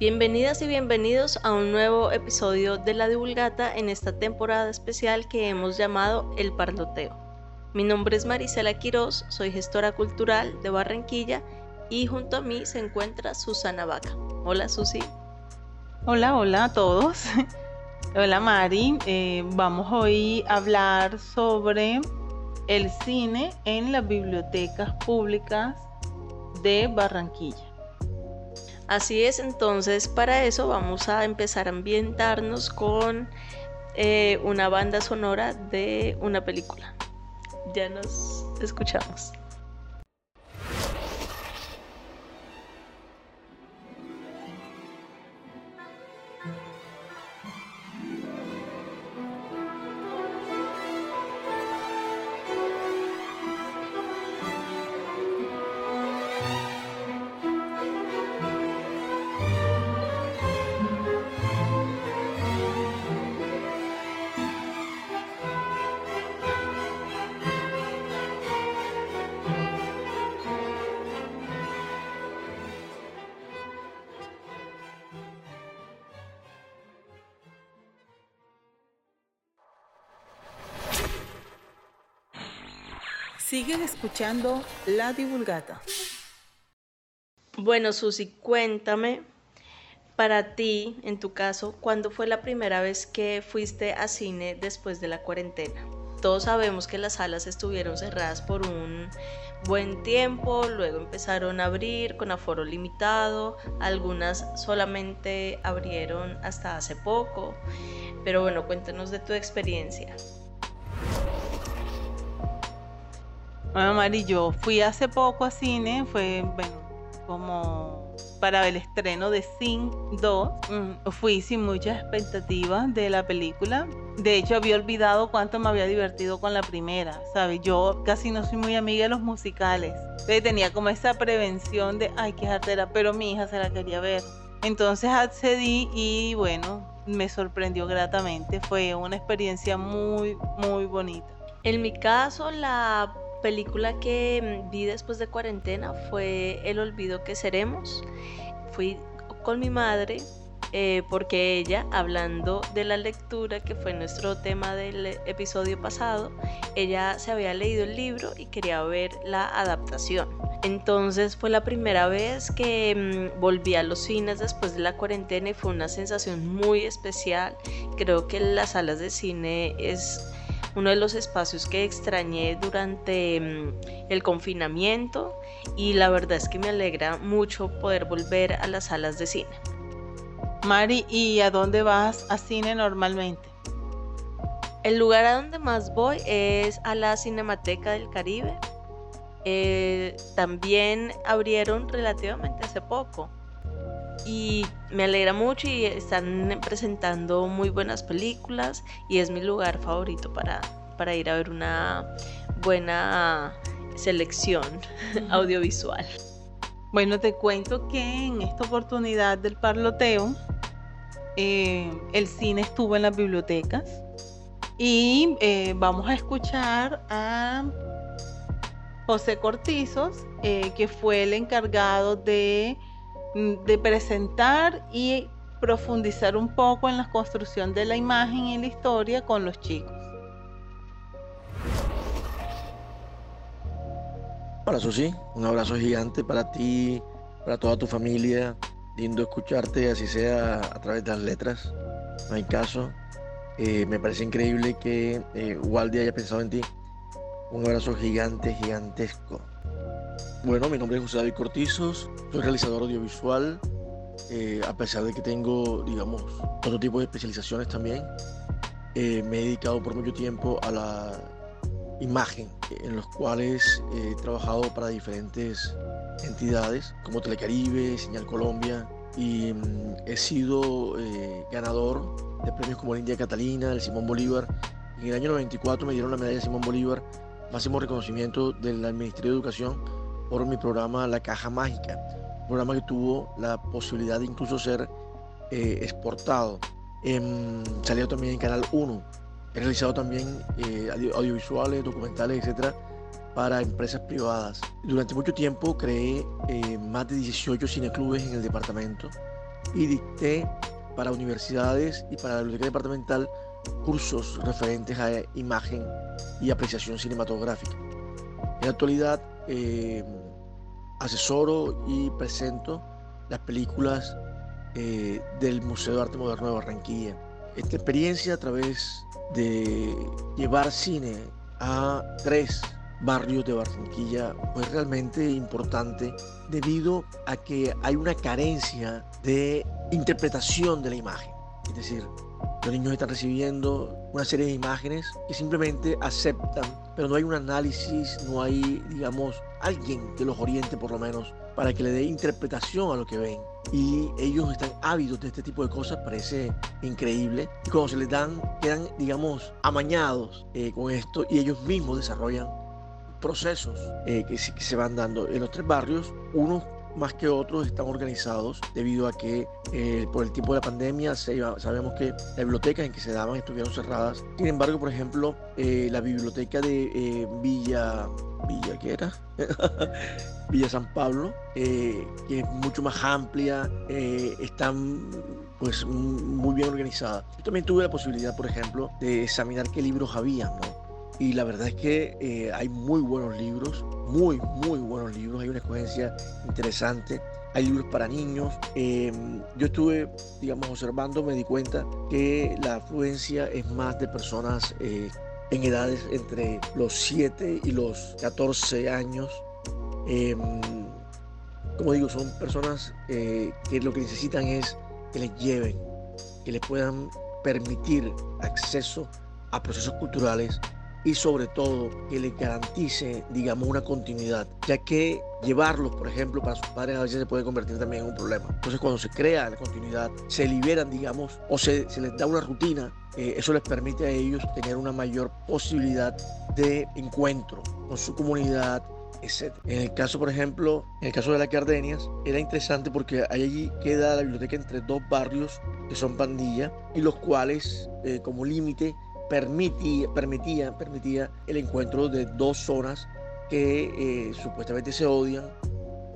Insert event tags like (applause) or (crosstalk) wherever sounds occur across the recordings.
Bienvenidas y bienvenidos a un nuevo episodio de La Divulgata en esta temporada especial que hemos llamado El Parloteo. Mi nombre es Marisela Quiroz, soy gestora cultural de Barranquilla y junto a mí se encuentra Susana Vaca. Hola Susi. Hola, hola a todos. (laughs) Hola Mari, eh, vamos hoy a hablar sobre el cine en las bibliotecas públicas de Barranquilla. Así es, entonces para eso vamos a empezar a ambientarnos con eh, una banda sonora de una película. Ya nos escuchamos. Siguen escuchando La Divulgata. Bueno, Susi, cuéntame para ti, en tu caso, ¿cuándo fue la primera vez que fuiste a cine después de la cuarentena? Todos sabemos que las salas estuvieron cerradas por un buen tiempo, luego empezaron a abrir con aforo limitado, algunas solamente abrieron hasta hace poco, pero bueno, cuéntanos de tu experiencia. Bueno, Mari, yo fui hace poco a cine, fue, bueno, como para el estreno de Sing 2. Mm, fui sin muchas expectativas de la película. De hecho, había olvidado cuánto me había divertido con la primera, ¿sabes? Yo casi no soy muy amiga de los musicales. Entonces tenía como esa prevención de, ay, qué jartera, pero mi hija se la quería ver. Entonces accedí y bueno, me sorprendió gratamente. Fue una experiencia muy, muy bonita. En mi caso, la película que mm, vi después de cuarentena fue El olvido que seremos. Fui con mi madre eh, porque ella, hablando de la lectura, que fue nuestro tema del episodio pasado, ella se había leído el libro y quería ver la adaptación. Entonces fue la primera vez que mm, volví a los cines después de la cuarentena y fue una sensación muy especial. Creo que las salas de cine es uno de los espacios que extrañé durante mm, el confinamiento y la verdad es que me alegra mucho poder volver a las salas de cine. Mari, ¿y a dónde vas a cine normalmente? El lugar a donde más voy es a la Cinemateca del Caribe. Eh, también abrieron relativamente hace poco y me alegra mucho y están presentando muy buenas películas y es mi lugar favorito para, para ir a ver una buena selección audiovisual. Bueno, te cuento que en esta oportunidad del parloteo, eh, el cine estuvo en las bibliotecas y eh, vamos a escuchar a José Cortizos, eh, que fue el encargado de de presentar y profundizar un poco en la construcción de la imagen y la historia con los chicos. Hola Susi, un abrazo gigante para ti, para toda tu familia. Lindo escucharte, así sea a través de las letras. No hay caso. Eh, me parece increíble que eh, Waldi haya pensado en ti. Un abrazo gigante, gigantesco. Bueno, mi nombre es José David Cortizos, soy realizador audiovisual, eh, a pesar de que tengo, digamos, otro tipo de especializaciones también. Eh, me he dedicado por mucho tiempo a la imagen, en los cuales he trabajado para diferentes entidades como Telecaribe, Señal Colombia, y mm, he sido eh, ganador de premios como la India Catalina, el Simón Bolívar. En el año 94 me dieron la medalla de Simón Bolívar, máximo reconocimiento del Ministerio de Educación por mi programa La Caja Mágica, un programa que tuvo la posibilidad de incluso ser eh, exportado. Eh, salió también en Canal 1. He realizado también eh, audiovisuales, documentales, etcétera, para empresas privadas. Durante mucho tiempo creé eh, más de 18 cineclubes en el departamento y dicté para universidades y para la biblioteca departamental cursos referentes a imagen y apreciación cinematográfica. En la actualidad eh, asesoro y presento las películas eh, del Museo de Arte Moderno de Barranquilla. Esta experiencia a través de llevar cine a tres barrios de Barranquilla fue realmente importante debido a que hay una carencia de interpretación de la imagen. Es decir, los niños están recibiendo una serie de imágenes que simplemente aceptan, pero no hay un análisis, no hay, digamos, alguien que los oriente por lo menos para que le dé interpretación a lo que ven. Y ellos están ávidos de este tipo de cosas, parece increíble. Y cuando se les dan, quedan, digamos, amañados eh, con esto y ellos mismos desarrollan procesos eh, que, que se van dando en los tres barrios. Unos más que otros están organizados debido a que eh, por el tiempo de la pandemia sabemos que las bibliotecas en que se daban estuvieron cerradas. Sin embargo, por ejemplo, eh, la biblioteca de eh, Villa, Villa, ¿qué era? (laughs) Villa San Pablo, que es mucho más amplia, están pues muy bien organizada. Yo también tuve la posibilidad, por ejemplo, de examinar qué libros había, ¿no? Y la verdad es que hay muy buenos libros, muy, muy buenos libros, hay una escogencia interesante. Hay libros para niños. Em, yo estuve, digamos, observando, me di cuenta que la afluencia es más de personas eh, en edades entre los 7 y los 14 años. Em, como digo, son personas eh, que lo que necesitan es que les lleven, que les puedan permitir acceso a procesos culturales y sobre todo que les garantice, digamos, una continuidad, ya que llevarlos, por ejemplo, para sus padres a veces se puede convertir también en un problema. Entonces, cuando se crea la continuidad, se liberan, digamos, o se, les da una rutina, eh, eso les permite a ellos tener una mayor posibilidad de encuentro con su comunidad, etc. En el caso, por ejemplo, en el caso de las Gardenias, era interesante porque allí queda la biblioteca entre dos barrios que son pandilla y los cuales, eh, como límite, permitía, permitía, permitía el encuentro de dos zonas que eh, supuestamente se odian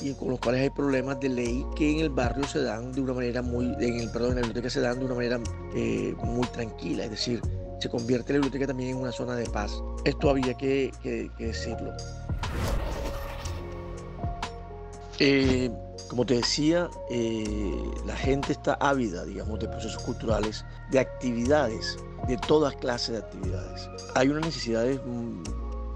y con los cuales hay problemas de ley que en el barrio se dan de una manera muy, en el perdón, en la biblioteca se dan de una manera eh, muy tranquila, es decir, se convierte la biblioteca también en una zona de paz. Esto había que, decirlo. Eh, como te decía, la gente está ávida, digamos, de procesos culturales, de actividades de todas clases de actividades. Hay unas necesidades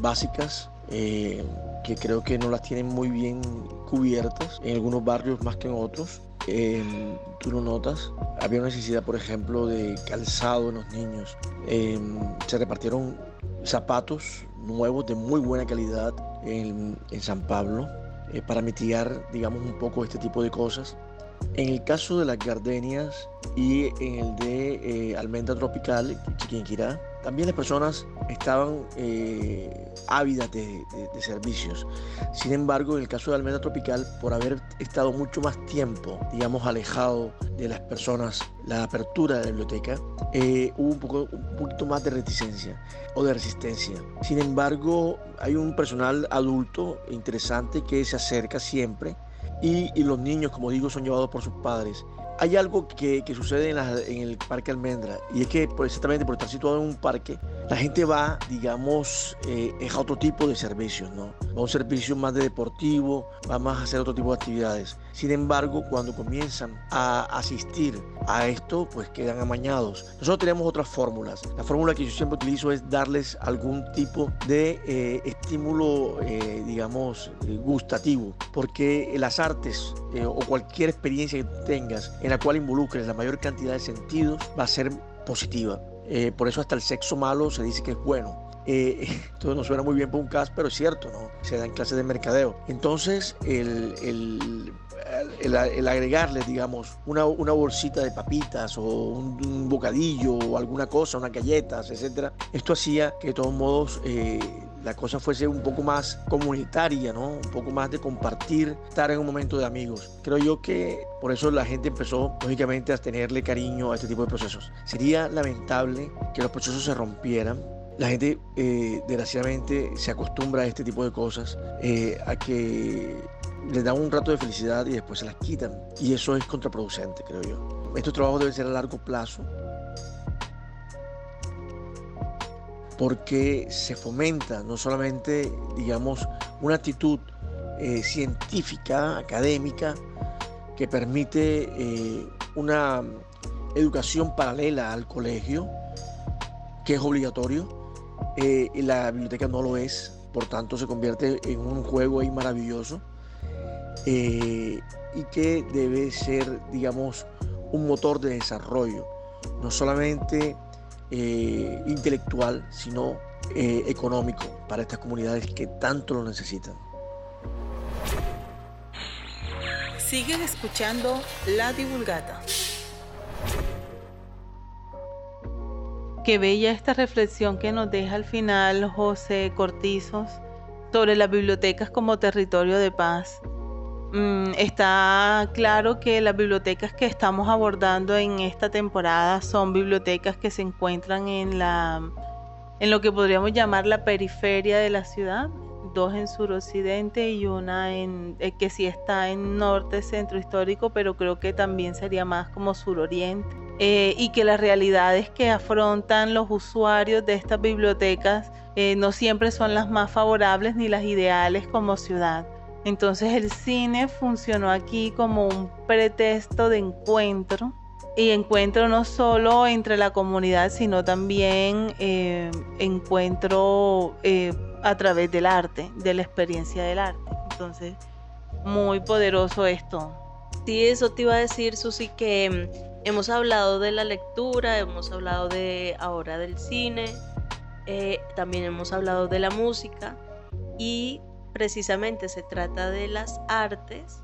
básicas eh, que creo que no las tienen muy bien cubiertas en algunos barrios más que en otros. Em, tú lo notas. Había una necesidad, por ejemplo, de calzado en los niños. Em, se repartieron zapatos nuevos de muy buena calidad en, San Pablo eh, para mitigar, digamos, un poco este tipo de cosas. En el caso de las gardenias y en el de eh, almendra tropical, Chiquinquirá, también las personas estaban eh, ávidas de, servicios. Sin embargo, en el caso de Almendra Tropical, por haber estado mucho más tiempo, digamos, alejado de las personas, la apertura de la biblioteca, eh, hubo un, poco, un poquito más de reticencia o de resistencia. Sin embargo, hay un personal adulto interesante que se acerca siempre y, los niños, como digo, son llevados por sus padres. Hay algo que, sucede en, el Parque Almendra y es que exactamente por estar situado en un parque, la gente va, digamos, eh, es a otro tipo de servicios, ¿no? Va a un servicio más de deportivo, va más a hacer otro tipo de actividades. Sin embargo, cuando comienzan a asistir a esto, pues quedan amañados. Nosotros tenemos otras fórmulas. La fórmula que yo siempre utilizo es darles algún tipo de eh, estímulo, eh, digamos, gustativo, porque las artes o cualquier experiencia que tengas en la cual involucres la mayor cantidad de sentidos va a ser positiva. Eh, por eso hasta el sexo malo se dice que es bueno. Eh, (laughs) esto no suena muy bien para un caso, pero es cierto, ¿no? Se da en clases de mercadeo. Entonces, el, el, el, agregarle, digamos, una, una, bolsita de papitas o un, bocadillo o alguna cosa, unas galletas, etcétera, esto hacía que de todos modos eh, la cosa fuese un poco más comunitaria, ¿no? Un poco más de compartir, estar en un momento de amigos. Creo yo que por eso la gente empezó, lógicamente, a tenerle cariño a este tipo de procesos. Sería lamentable que los procesos se rompieran La gente, eh, desgraciadamente, se acostumbra a este tipo de cosas, eh, a que les dan un rato de felicidad y después se las quitan. Y eso es contraproducente, creo yo. Estos trabajos deben ser a largo plazo porque se fomenta no solamente, digamos, una actitud eh, científica, académica, que permite eh, una educación paralela al colegio, que es obligatorio, eh, y la biblioteca no lo es, por tanto se convierte en un juego ahí maravilloso, y que debe ser, digamos, un motor de desarrollo, no solamente intelectual, sino económico para estas comunidades que tanto lo necesitan. Siguen escuchando La Divulgata. Qué bella esta reflexión que nos deja al final José Cortizos sobre las bibliotecas como territorio de paz. Mm, está claro que las bibliotecas que estamos abordando en esta temporada son bibliotecas que se encuentran en la lo que podríamos llamar la periferia de la ciudad, dos en suroccidente y una en eh, que sí está en norte centro histórico, pero creo que también sería más como suroriente. Eh, y que las realidades que afrontan los usuarios de estas bibliotecas eh, no siempre son las más favorables ni las ideales como ciudad. Entonces el cine funcionó aquí como un pretexto de encuentro y encuentro no solo entre la comunidad, sino también encuentro a través del arte, de la experiencia del arte. Entonces, muy poderoso esto. Sí, eso te iba a decir, Susi, que mm, hemos hablado de la lectura, hemos hablado de ahora del cine, eh, también hemos hablado de la música y precisamente se trata de las artes,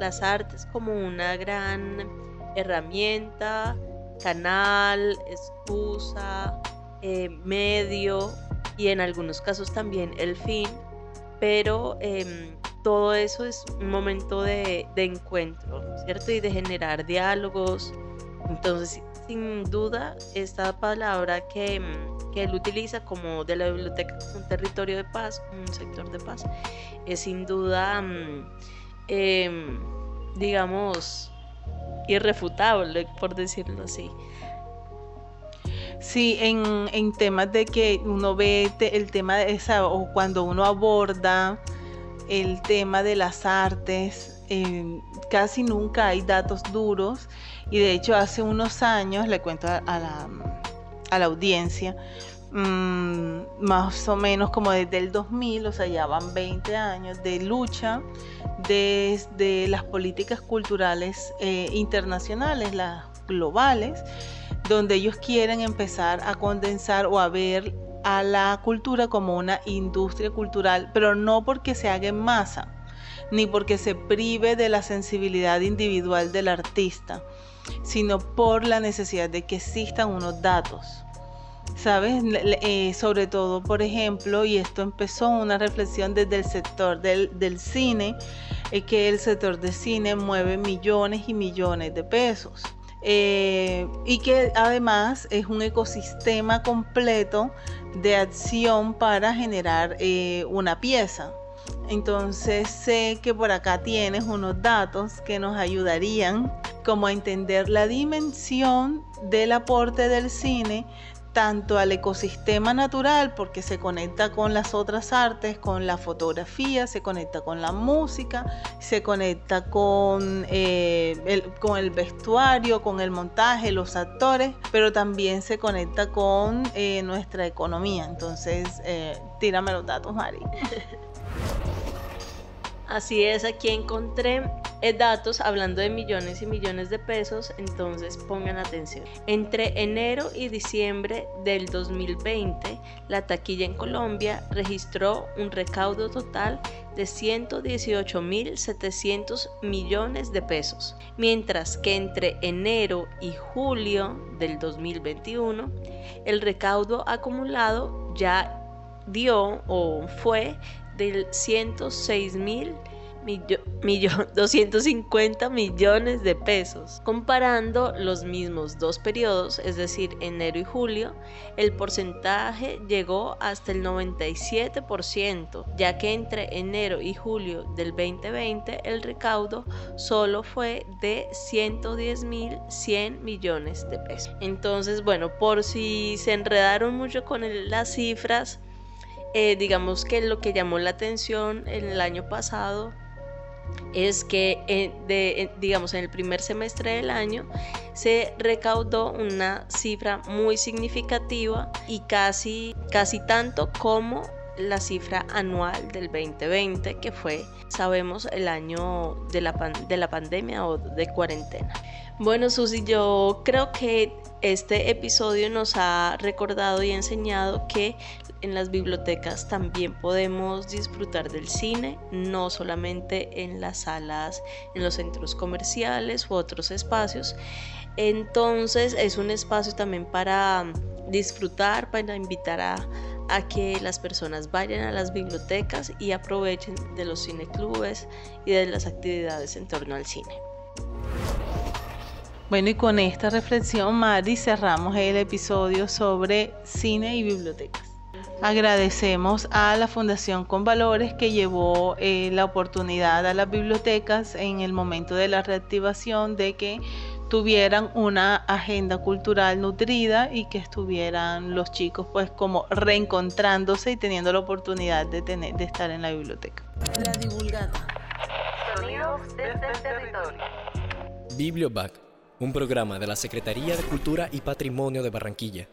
las artes como una gran herramienta, canal, excusa, eh, medio y en algunos casos también el fin, pero em, todo eso es un momento de, encuentro, ¿cierto? Y de generar diálogos. Entonces, sin duda, esta palabra que, em, que él utiliza como de la biblioteca un territorio de paz, un sector de paz, es sin duda, mm, em, digamos, irrefutable, por decirlo así. Sí, en, temas de que uno ve el tema de esa, o cuando uno aborda el tema de las artes, eh, casi nunca hay datos duros. Y de hecho, hace unos años, le cuento a, la, a la, audiencia, mm, más o menos como desde el 2000, o sea, ya van 20 años de lucha desde las políticas culturales eh, internacionales, las globales donde ellos quieren empezar a condensar o a ver a la cultura como una industria cultural, pero no porque se haga en masa, ni porque se prive de la sensibilidad individual del artista, sino por la necesidad de que existan unos datos. ¿Sabes? Eh, sobre todo, por ejemplo, y esto empezó una reflexión desde el sector del, cine, que el sector de cine mueve millones y millones de pesos. Eh, y que además es un ecosistema completo de acción para generar eh, una pieza. Entonces sé que por acá tienes unos datos que nos ayudarían como a entender la dimensión del aporte del cine tanto al ecosistema natural porque se conecta con las otras artes, con la fotografía, se conecta con la música, se conecta con, eh, el, vestuario, con el montaje, los actores, pero también se conecta con eh, nuestra economía. Entonces, eh, tírame los datos, Mari. (laughs) Así es, aquí encontré eh, datos hablando de millones y millones de pesos, entonces pongan atención. Entre enero y diciembre del 2020, la taquilla en Colombia registró un recaudo total de 118.700 millones de pesos, mientras que entre enero y julio del 2021, el recaudo acumulado ya dio o fue del 106 mil 250 (laughs) millones de pesos. Comparando los mismos dos periodos, es decir, enero y julio, el porcentaje llegó hasta el 97%, ya que entre enero y julio del 2020 el recaudo solo fue de 110.100 millones de pesos. Entonces, bueno, por si se enredaron mucho con las cifras, eh, digamos que lo que llamó la atención en el año pasado es que de, digamos en el primer semestre del año se recaudó una cifra muy significativa y casi casi tanto como la cifra anual del 2020 que fue sabemos el año de la, de la pandemia o de cuarentena. Bueno Susi yo creo que este episodio nos ha recordado y enseñado que en las bibliotecas también podemos disfrutar del cine, no solamente en las salas, en los centros comerciales u otros espacios. Entonces es un espacio también para disfrutar, para invitar a, a que las personas vayan a las bibliotecas y aprovechen de los cineclubes y de las actividades en torno al cine. Bueno, y con esta reflexión, Mari, cerramos el episodio sobre cine y bibliotecas. Agradecemos a la Fundación Con Valores que llevó eh, la oportunidad a las bibliotecas en el momento de la reactivación de que tuvieran una agenda cultural nutrida y que estuvieran los chicos pues como reencontrándose y teniendo la oportunidad de, tener, de estar en la biblioteca. La divulgada. Sonidos desde el territorio. Biblioback, un programa de la Secretaría de Cultura y Patrimonio de Barranquilla.